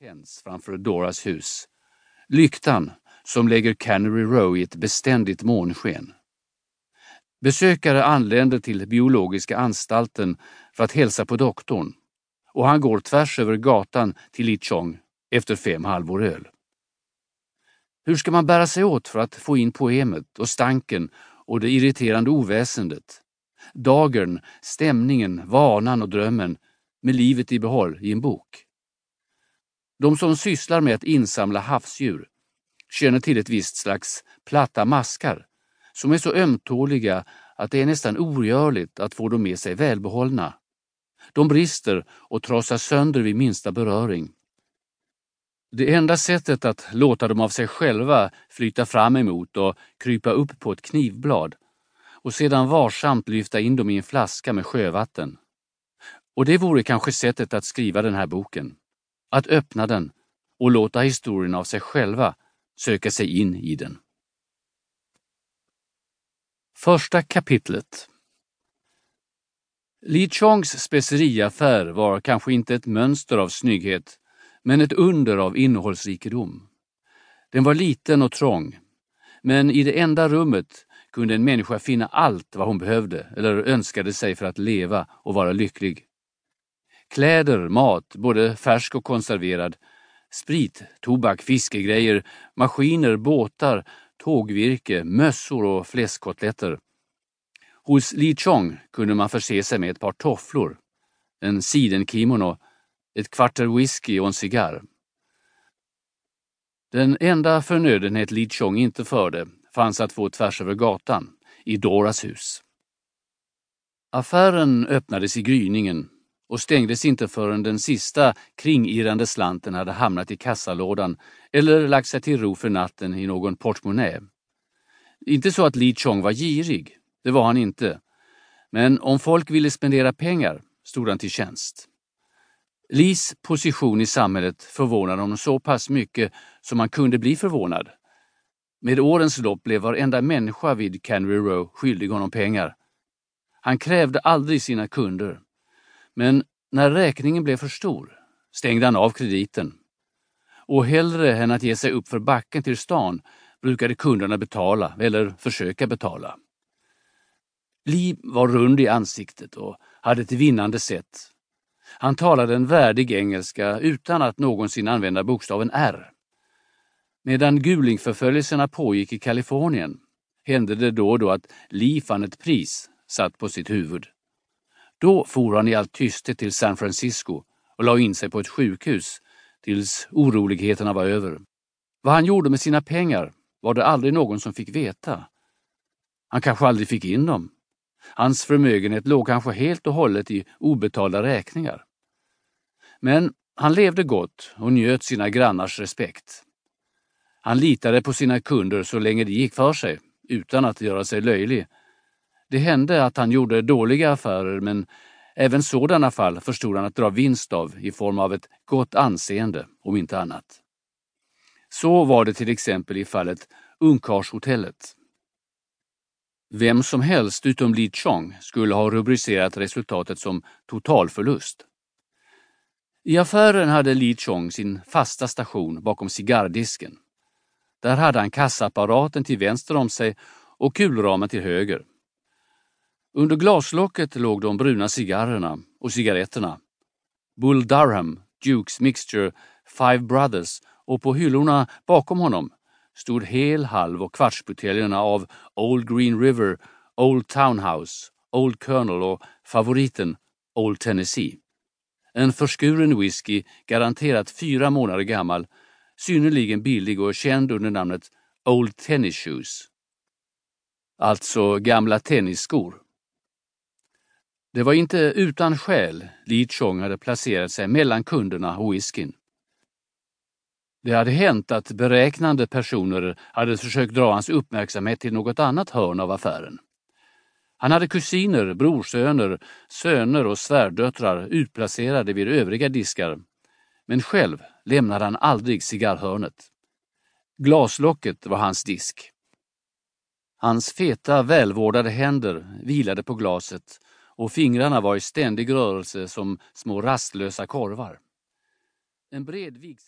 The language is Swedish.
tänds framför Doras hus. Lyktan som lägger Canary Row i ett beständigt månsken. Besökare anländer till biologiska anstalten för att hälsa på doktorn och han går tvärs över gatan till Lichong efter fem halvor öl. Hur ska man bära sig åt för att få in poemet och stanken och det irriterande oväsendet? Dagern, stämningen, vanan och drömmen med livet i behåll i en bok. De som sysslar med att insamla havsdjur känner till ett visst slags platta maskar som är så ömtåliga att det är nästan ogörligt att få dem med sig välbehållna. De brister och trasas sönder vid minsta beröring. Det enda sättet att låta dem av sig själva flyta fram emot och krypa upp på ett knivblad och sedan varsamt lyfta in dem i en flaska med sjövatten. Och det vore kanske sättet att skriva den här boken. Att öppna den och låta historien av sig själva söka sig in i den. Första kapitlet Li Chongs speceriaffär var kanske inte ett mönster av snygghet, men ett under av innehållsrikedom. Den var liten och trång, men i det enda rummet kunde en människa finna allt vad hon behövde eller önskade sig för att leva och vara lycklig. Kläder, mat, både färsk och konserverad, sprit, tobak, fiskegrejer, maskiner, båtar, tågvirke, mössor och fläskkotletter. Hos Li Chong kunde man förse sig med ett par tofflor, en sidenkimono, ett kvarter whisky och en cigarr. Den enda förnödenhet Li Chong inte förde fanns att få tvärs över gatan, i Doras hus. Affären öppnades i gryningen och stängdes inte förrän den sista kringirrande slanten hade hamnat i kassalådan eller lagt sig till ro för natten i någon portmonnä. Inte så att Li Chong var girig, det var han inte. Men om folk ville spendera pengar stod han till tjänst. Lis position i samhället förvånade honom så pass mycket som man kunde bli förvånad. Med årens lopp blev varenda människa vid Canary Row skyldig honom pengar. Han krävde aldrig sina kunder. Men när räkningen blev för stor stängde han av krediten. Och hellre än att ge sig upp för backen till stan brukade kunderna betala, eller försöka betala. Li var rund i ansiktet och hade ett vinnande sätt. Han talade en värdig engelska utan att någonsin använda bokstaven R. Medan gulingförföljelserna pågick i Kalifornien hände det då och då att Li fann ett pris satt på sitt huvud. Då for han i all tysthet till San Francisco och la in sig på ett sjukhus tills oroligheterna var över. Vad han gjorde med sina pengar var det aldrig någon som fick veta. Han kanske aldrig fick in dem. Hans förmögenhet låg kanske helt och hållet i obetalda räkningar. Men han levde gott och njöt sina grannars respekt. Han litade på sina kunder så länge det gick för sig, utan att göra sig löjlig. Det hände att han gjorde dåliga affärer, men även sådana fall förstod han att dra vinst av i form av ett gott anseende, om inte annat. Så var det till exempel i fallet Ungkarlshotellet. Vem som helst utom Li Chong skulle ha rubricerat resultatet som totalförlust. I affären hade Li Chong sin fasta station bakom cigarrdisken. Där hade han kassaapparaten till vänster om sig och kulramen till höger. Under glaslocket låg de bruna cigarrerna och cigaretterna. Bull Durham, Dukes Mixture, Five Brothers och på hyllorna bakom honom stod hel, halv och kvartsbuteljerna av Old Green River, Old Townhouse, Old Colonel och favoriten Old Tennessee. En förskuren whisky, garanterat fyra månader gammal, synnerligen billig och känd under namnet Old Tennis Shoes. Alltså gamla tennisskor. Det var inte utan skäl Li Chong hade placerat sig mellan kunderna och whiskyn. Det hade hänt att beräknande personer hade försökt dra hans uppmärksamhet till något annat hörn av affären. Han hade kusiner, brorsöner, söner och svärdöttrar utplacerade vid övriga diskar. Men själv lämnade han aldrig cigarrhörnet. Glaslocket var hans disk. Hans feta, välvårdade händer vilade på glaset och fingrarna var i ständig rörelse som små rastlösa korvar. En bred vigsel